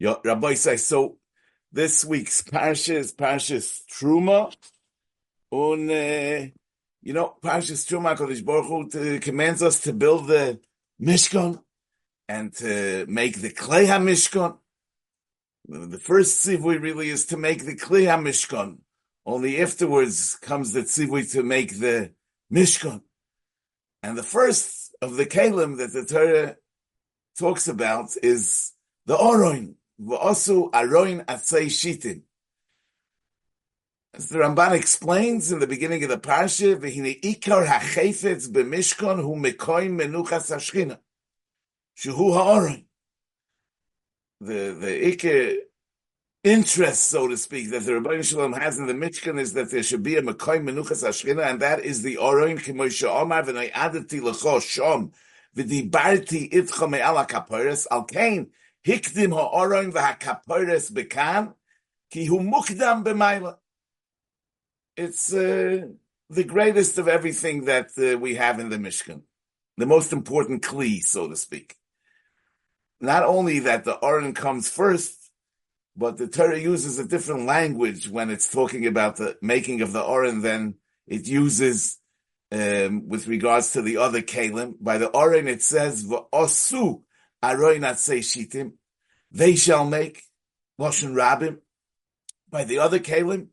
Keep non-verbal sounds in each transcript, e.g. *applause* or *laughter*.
Yo, Rabbi say so. This week's parsha is Parshas Truma, and uh, you know Parshas Truma. Kodesh Baruch Hu commands us to build the Mishkan and to make the Klei HaMishkan. The first tzivui really is to make the Klei HaMishkan. Only afterwards comes the tzivui to make the Mishkan. And the first of the kalim that the Torah talks about is the Oroin. V'osu aroin atzei shitin. As the Ramban explains in the beginning of the parsha, v'hine ikar hachefetz b'mishkon hu mekoim menuchas hashchina. Shehu ha'orin. The, the ikar interest, so to speak, that the Rabbi Shalom has in the Mishkan is that there should be a mekoim menuchas hashchina, and that is the orin k'moy she'omar v'noi adati l'cho shom v'dibarti itcha me'ala kaporis al Hikdim ha'oron v'hakapores bekan, ki hu mukdam b'mayla. It's uh, the greatest of everything that uh, we have in the Mishkan. The most important kli, so to speak. Not only that the Oren comes first, but the Torah uses a different language when it's talking about the making of the Oren than it uses um, with regards to the other Kalim. By the Oren, it says, V'osu aroin atzei shitim, they shall make Lashon Rabim. By the other Kalim,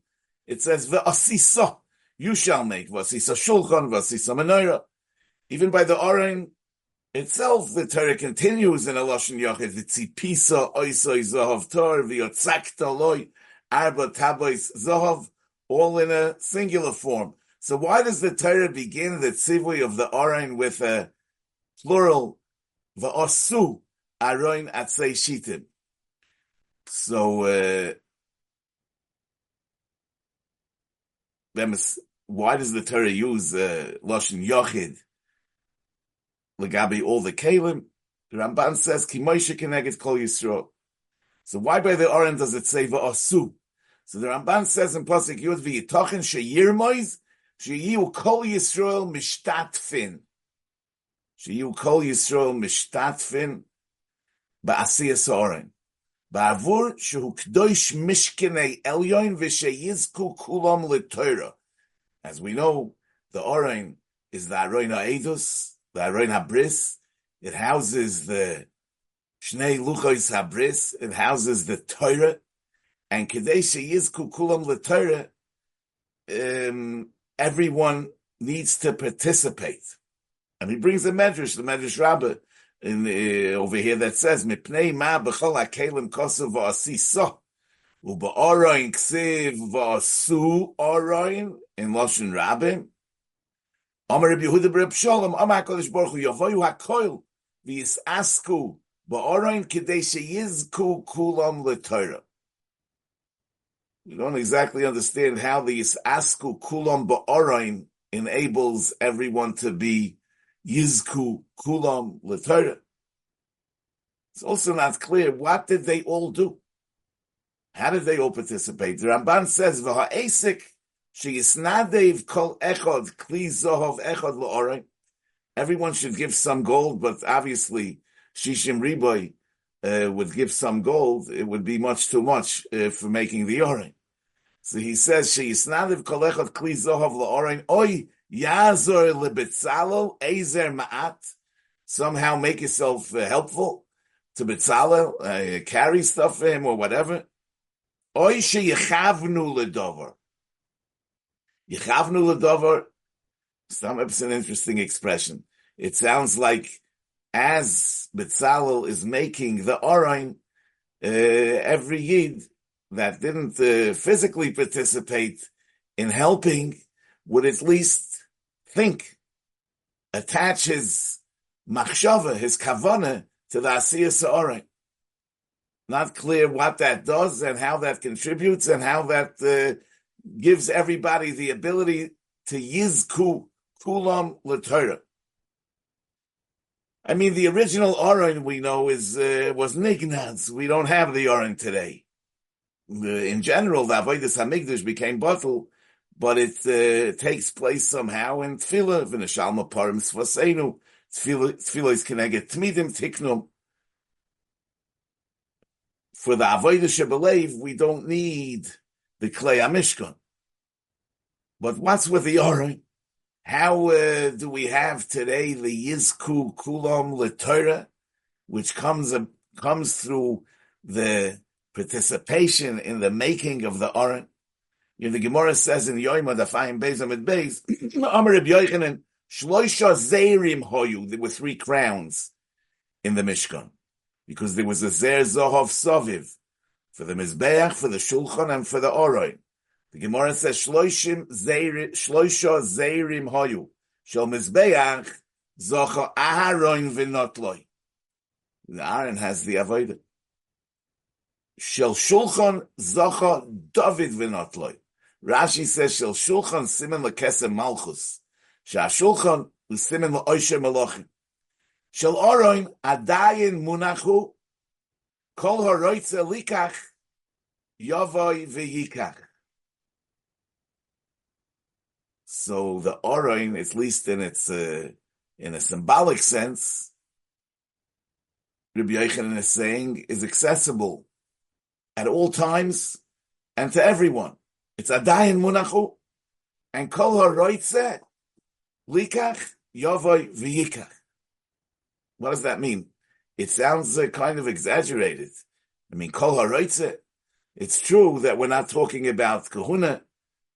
it says V'asisa, you shall make V'asisa Shulchan, V'asisa Menorah. Even by the Oren itself, the Torah continues in a Lashon Yochid, V'tzipisa oisoi zahav tor, V'yotzakta loy, arba tabois zahav, all in a singular form. So why does the Torah begin the tzivui of the Oren with a plural, V'asu, Aroin Atzei Shitim. So, uh, why does the Torah use uh, Lashon Yochid? Legabi all the Kalim. The Ramban says, Ki Moshe Keneged Kol Yisrael. So why by the Oren does it say V'asu? So the Ramban says in Pasuk Yud V'yitochen Sheyirmoiz Sheyiu Kol Yisrael Mishtatfin. Kol Yisrael Mishtatfin Ba'asiyas Oren. Ba'avur shehu kdoish mishkenei elyoin v'sheyizku kulam l'toira. As we know, the Oren is the Aroin Ha'edus, the Aroin HaBris. It houses the Shnei Luchos HaBris. It houses the Torah. And Kedei sheyizku kulam l'toira, um, everyone needs to participate. And he brings the Medrash, the Medrash Rabbah, in uh, over here that says mipnei ma b'chol hakelim kosu v'asiso u'ba'oroin ksiv v'asu oroin in lashon rabim. Amar Rabbi Yehuda Reb Shalom Amar Hakadosh Baruch Hu Yavoyu Hakoil v'yisasku ba'oroin kedei sheyizku kulam l'Torah. We don't exactly understand how the yisasku kulam ba'oroin enables everyone to be Yizku Kulam L'Torah. It's also not clear what did they all do. How did they all participate? The Ramban says V'ha'esik sheyisnadev kol echad kli zohov echad la'orei. Everyone should give some gold, but obviously Shishim Riboy uh, would give some gold. It would be much too much uh, for making the orei. So he says sheyisnadev kol echad kli zohov la'orei. Oy Yazor lebetzalo ezer ma'at. Somehow make yourself uh, helpful to Betzalel, uh, carry stuff for him or whatever. Oy sheyechavnu ledover. Yechavnu ledover. Some it's an interesting expression. It sounds like as Betzalel is making the Orain, uh, every Yid that didn't uh, physically participate in helping would at least think, attach his machshava, his kavana to the asiyah sa'orin. Not clear what that does and how that contributes and how that uh, gives everybody the ability to yizku kulam l'torah. I mean, the original Oren we know is uh, was Nignaz. We don't have the Oren today. in general, the Avodah Hamikdash became bottle but it uh, takes place somehow in Tefillah, v'neshalma parim svasenu, Tefillah is connected tmidim tiknum. for the Avodah Shebelev, we don't need the Klei Amishkan. But what's with the Aron? How uh, do we have today the Yizku Kulam LeTorah, which comes uh, comes through the participation in the making of the Aron? Know, the Gemara says in Yoima, the Fayim Beis Amid Beis, *clears throat* Amar Reb Yochanan, Shloisha Zeirim Hoyu, there were three crowns in the Mishkan, because there was a Zer Zohov Soviv, for the Mizbeach, for the Shulchan, and for the Oroy. The Gemara says, Shloishim Zeir, Shloisha Zeirim Hoyu, Shal Mizbeach, Zocha Aharon V'notloi. The Aaron has the Avodah. Shel Shulchan Zocha David V'notloi. Rashi says, Shel Shulchan Simen Lekesem Malchus. Shah Shulchan Simen Le'osher Melochim. Shel Oroin Adayin Munachu Kol Horoitze Likach Yavoy V'yikach. So the Oroin, at least in its uh, in a symbolic sense, Rabbi Yochanan is saying, is accessible at all times and to everyone. It's a Adayin Munachu and Kol Horoitze Likach Yavoy V'yikach. What does that mean? It sounds uh, kind of exaggerated. I mean, Kol Haroitze. It's true that we're not talking about Kahuna.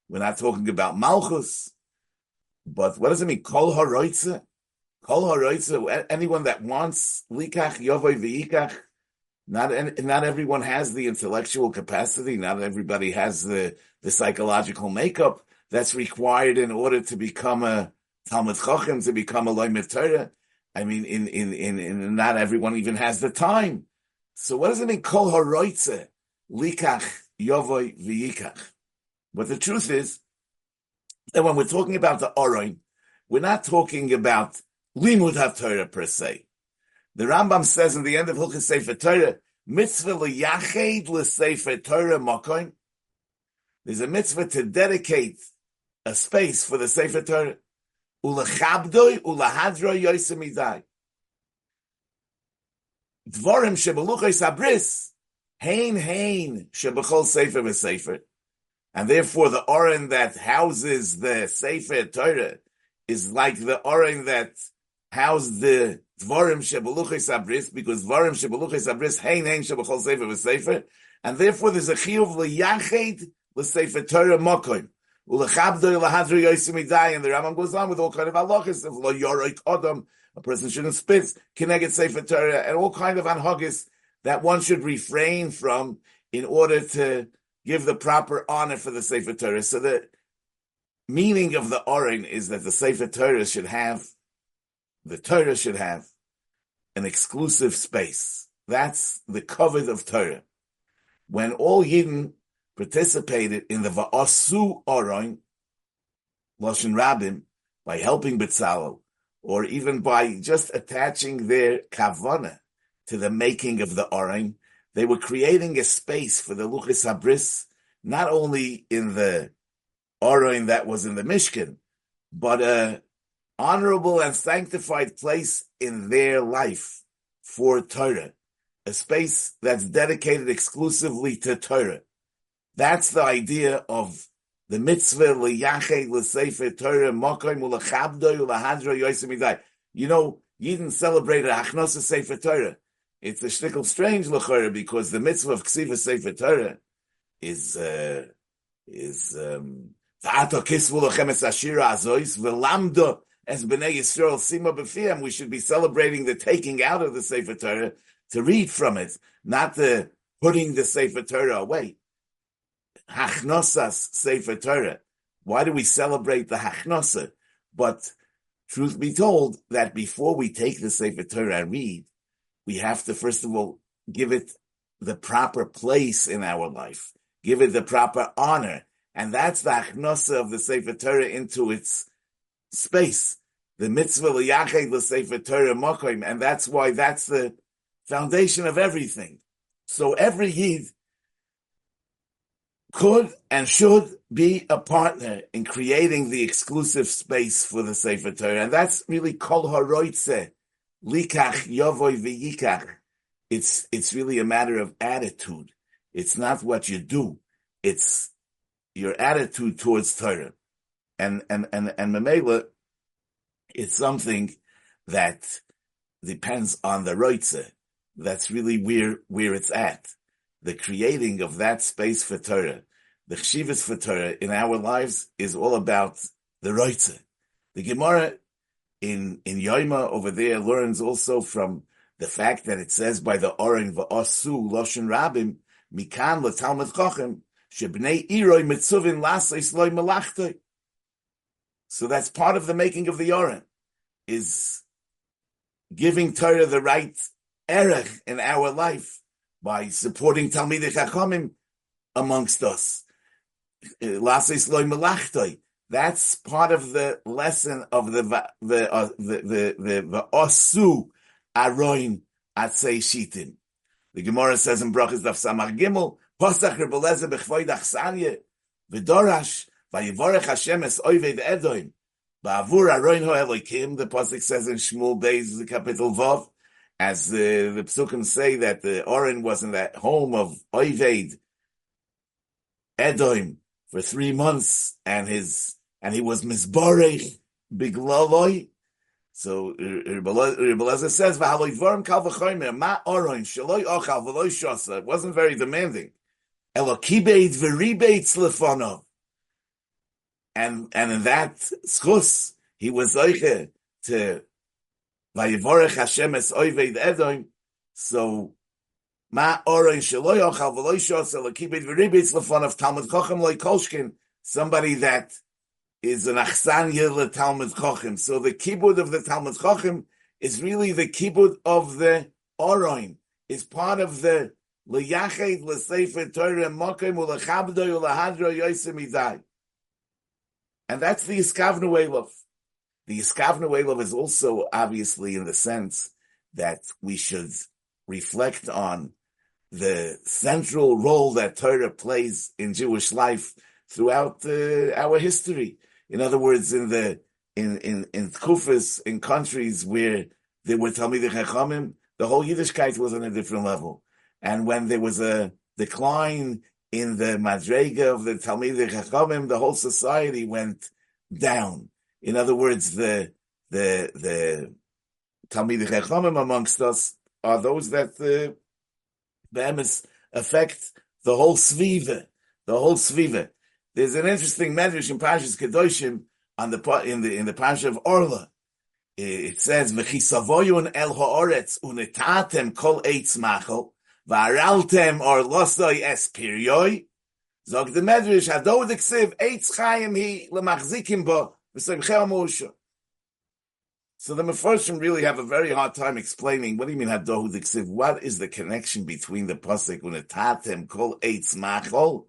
We're not talking about Malchus. But what does it mean? Kol Haroitze? Kol Haroitze, anyone that wants Likach, Yovoy, V'yikach, not, not everyone has the intellectual capacity. Not everybody has the, the psychological makeup that's required in order to become a Talmud Chochem, to become a Loimet Torah. I mean, in, in, in, in, not everyone even has the time. So what does it mean? Kol haroitze, likach, yovoy, v'yikach. But the truth is that when we're talking about the Oroin, we're not talking about limud HaTorah per se. The Rambam says in the end of Hilchas Sefer Torah, mitzvah liyached l'Sefer Torah makoin. There's a mitzvah to dedicate a space for the Sefer Torah. Ulachabdoi, ulahadroi yoisemidai. Dvorim shebeluchoi sabris, hein hein shebechol sefer v'sefer. And therefore the oren that houses the sefer Torah is like the oren that housed the dvorim shebeluchoi sabris, because dvorim shebeluchoi sabris, hein hein shebechol sefer v'sefer. And therefore there's a chiyuv liyached l'sefer Torah mokoim. And the Rambam goes on with all kind of halachas of lo yoroik adam, a person shouldn't spit, kineged sefer Torah, and all kind of anhagis that one should refrain from in order to give the proper honor for the sefer Torah. So the meaning of the orin is that the sefer Torah should have, the Torah should have an exclusive space. That's the covet of Torah. When all Yidden participated in the Va'asu Oroin, Loshin Rabim, by helping Betzalel, or even by just attaching their kavana to the making of the Oroin, they were creating a space for the Luchis Habris, not only in the Oroin that was in the Mishkan, but a honorable and sanctified place in their life for Torah, a space that's dedicated exclusively to Torah. That's the idea of the mitzvah liyache l'sefer Torah makoim ulachabdoi ulahadro yosemidai. You know, Yidden celebrated Achnosa Sefer Torah. It's a shtickle strange lechora because the mitzvah of Ksiva Sefer Torah is uh, is um As b'nei Yisrael sima b'fiam. We should be celebrating the taking out of the Sefer Torah to read from it, not the putting the Sefer Torah away. Hachnosas Sefer Torah. Why do we celebrate the Hachnosa? But truth be told, that before we take the Sefer Torah and read, we have to first of all give it the proper place in our life, give it the proper honor, and that's the Hachnosa of the Sefer Torah into its space. The mitzvah liyached the Sefer Torah mokoim, and that's why that's the foundation of everything. So every yid could and should be a partner in creating the exclusive space for the Sefer Torah. And that's really kol haroitze, likach yovoy v'yikach. it's it's really a matter of attitude. It's not what you do. It's your attitude towards Torah. And and and and Mamela, it's something that depends on the Reutze. That's really where where it's at. The creating of that space for Torah, the chshivas for Torah in our lives is all about the Reutze. The Gemara in in Yoima over there learns also from the fact that it says by the Oren va'asu loshen rabim mikan letalmud chochem shebnei iroi mitzuvin lasais loy malachtoi. So that's part of the making of the Oren, is giving Torah the right erech in our life by supporting Talmidei Chachamim amongst us. Malachtoi that's part of the lesson of the the uh, the the the, osu aroin atzei shitin. The Gemara says in Brachas Daf Samar Gimel, Posach Rebeleze bechvoid achsanye, v'dorash, vayivorech Hashem es oived edoim, ba'avur aroin ho Elokim, the Posach says in Shmuel Beis, the capital Vav, as uh, the, the Psukim say that the Oren was in that home of Oived, Edoim, for three months, and his and he was misbarech biglaloi. So Rebeleza says, "V'haloi dvarim kal v'choymer ma oron shaloi ochal v'loi shasa." It wasn't very demanding. Elokibeit v'ribeit slefonov. And and in that schus, he was zeiche to vayivorech Hashem es oived edom. So ma oron shaloi ochal v'loi shasa elokibeit v'ribeit slefonov Talmud Chochem loy kolshkin. Somebody that is an achsanya le Talmud Chochem. So the kibud of the Talmud Chochem is really the kibud of the Oroin. Is part of the leyached lesefer Torah mokem ulechabdo ulehadro yosem idai. And that's the Iskavnu Elov. The Iskavnu Elov is also obviously in the sense that we should reflect on the central role that Torah plays in Jewish life throughout uh, our history. In other words, in the in in in kufas in countries where there were Talmidei Chachamim, the whole Yiddishkeit was on a different level. And when there was a decline in the madrega of the Talmidei Chachamim, the whole society went down. In other words, the the the Talmidei Chachamim amongst us are those that the behemoths affect the whole sviva, the whole sviva. There's an interesting medrash in Parshas Kedoshim on the in the in the Parsha of Orla. It says, "V'chisavoyun el haaretz unetatem kol eitz machol v'araltem or losoi es piriyoi." Zog the medrash hadod eksiv eitz chayim hi lemachzikim bo v'semchel moshe. So the Mefarshim really have a very hard time explaining what do you mean hadod eksiv? What is the connection between the pasuk unetatem kol eitz machol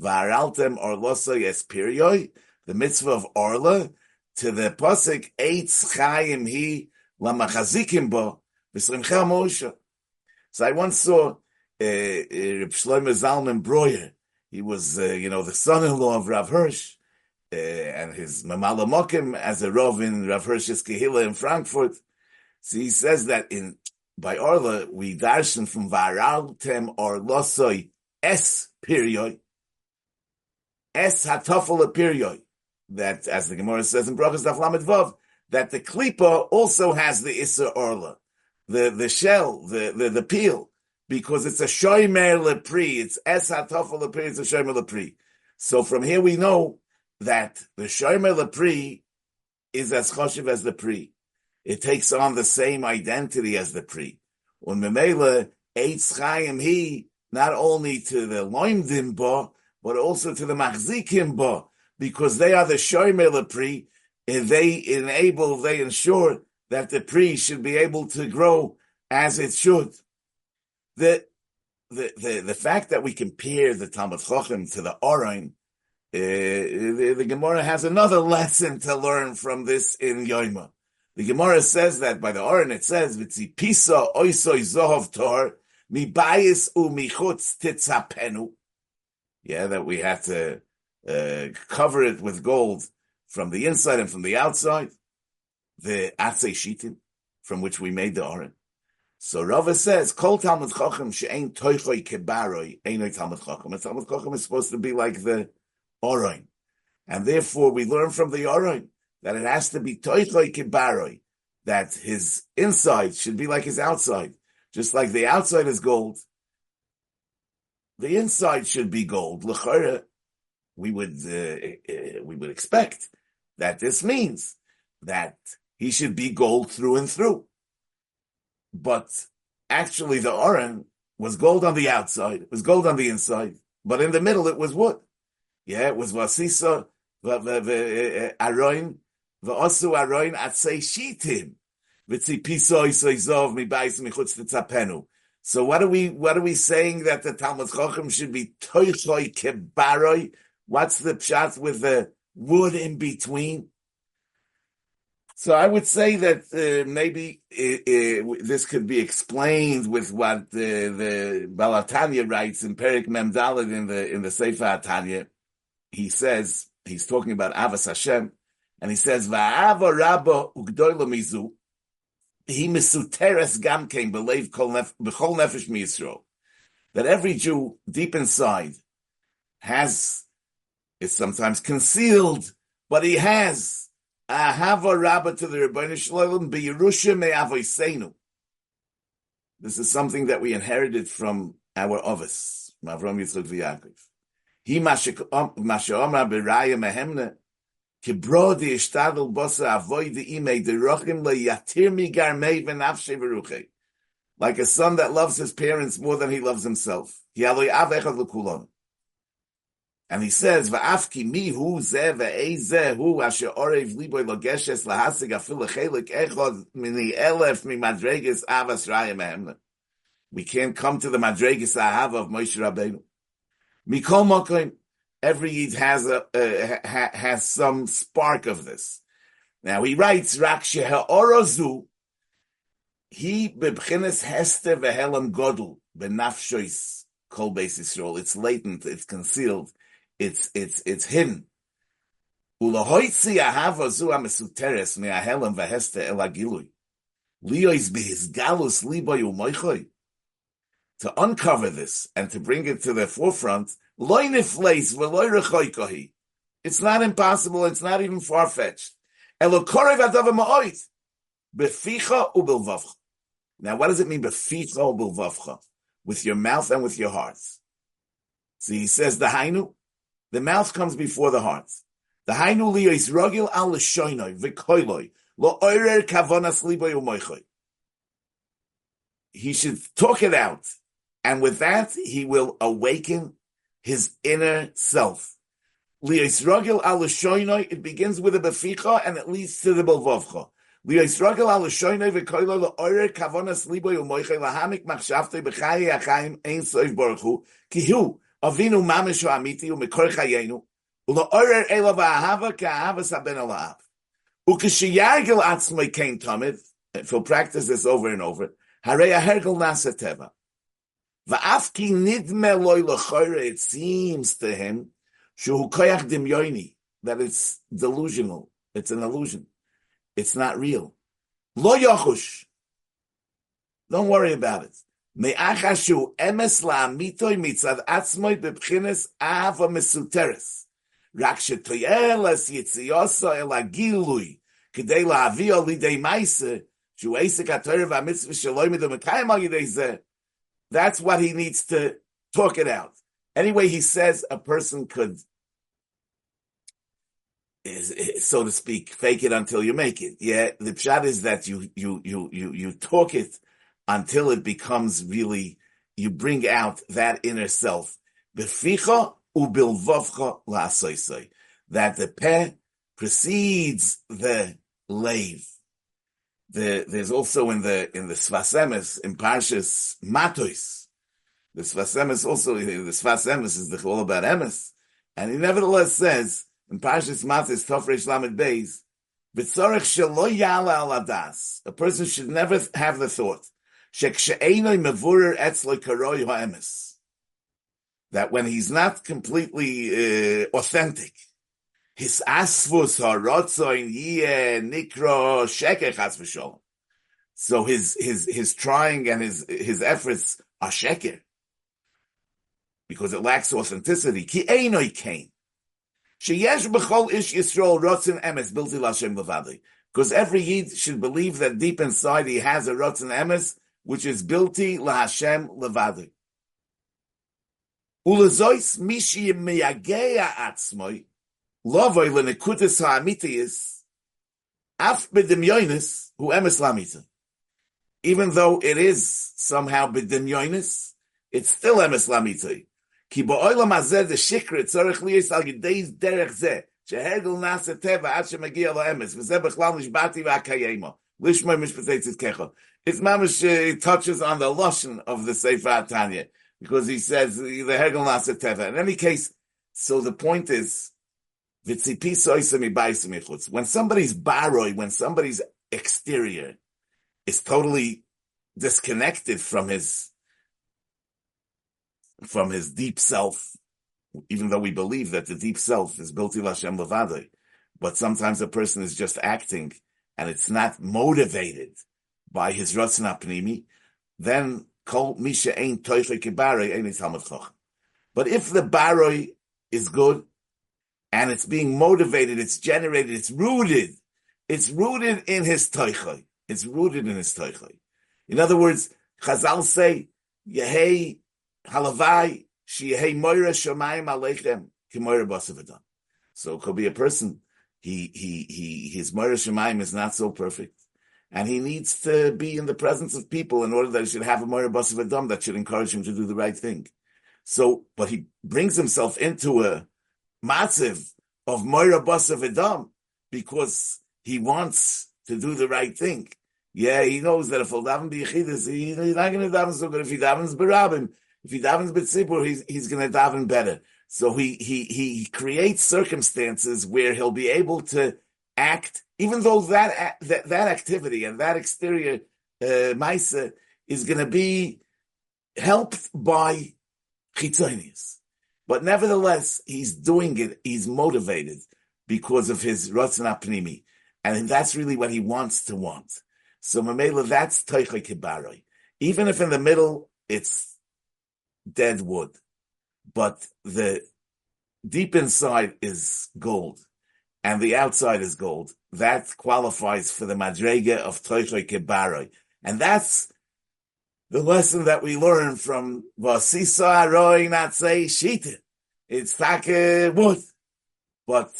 Varaltem Orlosa Yespirioi, the mitzvah of Orla, to the Pasik Eitz Chaim He Lamachazikim Bo, V'Srimcha Moshe. So I once saw uh, uh, Reb Shlomo Zalman Breuer. He was, uh, you know, the son-in-law of Rav Hirsch, uh, and his Mamala Mokim as a Rav in Rav Hirsch's Kehila in Frankfurt. So he says that in by Orla, we darshan from Varaltem Orlosoi Es Period, Es hatafel period. That, as the Gemara says in Brachas Daf Lamed Vav, that the klipa also has the Issa Orla, the, the shell, the, the, the peel, because it's a shoymer lepri. It's es hatafel lepri. It's a shoymer lepri. So from here we know that the shoymer lepri is as choshev as the pri. It takes on the same identity as the pri. When memela eitz chayim he not only to the loimdim ba, but also to the machzikim ba, because they are the shoymele pri, and they enable, they ensure that the pri should be able to grow as it should. The the the, the fact that we compare the Talmud Chochem to the Orain, uh, the, the, Gemara has another lesson to learn from this in Yoima. The Gemara says that by the Oren it says, "V'tzi pisa oisoi zohov tor mi bayis u titzapenu." yeah, that we have to uh, cover it with gold from the inside and from the outside, the atzei shitin, from which we made the oren. So Rava says, Kol Talmud Chacham she'ein toichoi kebaroi, einoi Talmud Chacham. And Talmud Chacham is supposed to be like the Oroin. And therefore we learn from the Oroin that it has to be toichoi kebaroi, that his inside should be like his outside. Just like the outside is gold, the inside should be gold. L'chara, we would, uh, uh, we would expect that this means that he should be gold through and through. But actually the Oren was gold on the outside, it was gold on the inside, but in the middle it was wood. Yeah, it was Vasisa, uh, Aroin, Vasu Aroin Atzei Shitim. So what are we what are we saying that the Talmud Chochem should be toichloi kebaroi? What's the pshat with the wood in between? So I would say that uh, maybe this could be explained with what the, the Baal HaTanya writes in Perik Memdalad in the in the Sefer Tanya. He says he's talking about Avas Hashem, and he says Va'ava Rabba Ugdoilo Mizu. He misuteres gam came believe b'chol nefesh miyisrael. That every Jew deep inside has is sometimes concealed, but he has Ahava Rabba to the Rebbeinu Shalom b'Yerusha me'avoseinu. This is something that we inherited from our Ovis, Avram Yitzchak v'Yaakov. He masha'omra b'raya mehemne kibro di ishtadel bosa avoy di imei di rochim le'yatir mi garmei v'nafshe v'ruchei. Like a son that loves his parents more than he loves himself. He aloy av l'kulon. And he says, "Va'afki mi hu ze ve'ezeh hu asher orev liboy logeshes lahasig afil chelik echod mini elef mi madreges avas mehemna." We can't come to the madreges ahava of Moshe Rabbeinu. Mikol mokim, every yid has a uh, ha, has some spark of this. Now he writes, "Rak she'orozu." He bebchines hester vehelam godel benafshois kol beis Yisrael. It's latent, it's concealed it's it's it's hidden. To uncover this and to bring it to the forefront. It's not impossible, it's not even. Beficha ubilvavcha. Now, what does it mean? With your mouth and with your heart. So he says, the hainu, the mouth comes before the heart. The hainu rogil al v'koiloi lo oirer kavonas. He should talk it out, and with that he will awaken his inner self. Liyos rogil al. It begins with a beficha and it leads to the belvovcha. Liyos rogil al v'koiloi lo oirer kavonas lahamik b'chayi achayim ein soif baruch hu ki hu Avinu mamishu amiti umekor chayenu ulo'orer elav ahava ka'ahavas haben alav. Ukashiyagil atzmai kain tamid, if he'll practice this over and over, harei ahergel nasa teva. Va'afki nidme loy l'choyre, it seems to him, shu koyach dimyoini, that it's delusional, it's an illusion, it's not real. Lo yochush, don't worry about it. That's what he needs to talk it out. Anyway, he says a person could, so to speak, fake it until you make it. Yeah, the pshat is that you you you you you talk it until it becomes really, you bring out that inner self. Beficha. That the peh precedes the lave. The, there's also in the in the Sfas Emes in Parshas Matos. The Sfas Emes also the Sfas Emes is the all about emes, and he nevertheless says in Parshas Matos Tofresh Lamed Beis. A person should never have the thought that when he's not completely uh, authentic, his asvus harotzoin yeh nikro sheker chas v'sholom. So his his his trying and his his efforts are sheker because it lacks authenticity. Ki kain. Ish. Because every Yid should believe that deep inside he has a rotzen emes, which is bilti l'Hashem levadi. Ulezois mishi meyagea atzmoi, lovoi l'nekutis ha'amitiyis, af b'dimyonis hu emes lamita. Even though it is somehow b'dimyonis, it's still emes lamita. Ki ba'olam hazeh the shikra tzorech liyis al yedeiz derech zeh, שהגל נעשה טבע עד שמגיע לאמס, וזה בכלל נשבעתי והקיימו. לשמוע משפטי צדקך. It's mamish uh, touches on the lashon of the Sefer Tanya because he says the Hegel Nasa Teva. In any case, so the point is, when somebody's baroi, when somebody's exterior is totally disconnected from his from his deep self, even though we believe that the deep self is built in Hashem Levadai, but sometimes a person is just acting and it's not motivated by his Ratzon Apnimi, then Kol Misha ain't Toiche Kibaroi ain't Talmud. But if the Baroi is good and it's being motivated, it's generated, it's rooted, it's rooted in his Toiche. It's rooted in his Toiche. In other words, Chazal say, Yehei Halavai Shiyehei Moira Shomayim Aleichem Kimoira Basavadam. So it could be a person, he, he, he, his Moira Shomayim is not so perfect and he needs to be in the presence of people in order that he should have a moira basav adam that should encourage him to do the right thing. So, but he brings himself into a massive of moira basav adam because he wants to do the right thing. Yeah, he knows that if he'll daven b'yichidus, he's not going to daven so good. If he davens b'rabim, if he davens b'tzibur, he's, he's going to daven better. So he, he, he creates circumstances where he'll be able to act even though that that, that activity and that exterior uh, Maisa is going to be helped by chitzonius, but nevertheless he's doing it. He's motivated because of his ratzon apnimi, and that's really what he wants to want. So Mamela, that's teicha kibaroi. Even if in the middle it's dead wood, but the deep inside is gold and the outside is gold, that qualifies for the madrega of Toichle Kebaroi. And that's the lesson that we learn from Vasisa Aroi Natsei Shita. It's take wood, but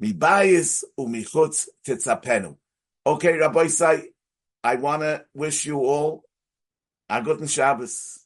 mibayis umichutz titzapenu. Okay, Rabbi Say, I want to wish you all a good Shabbos.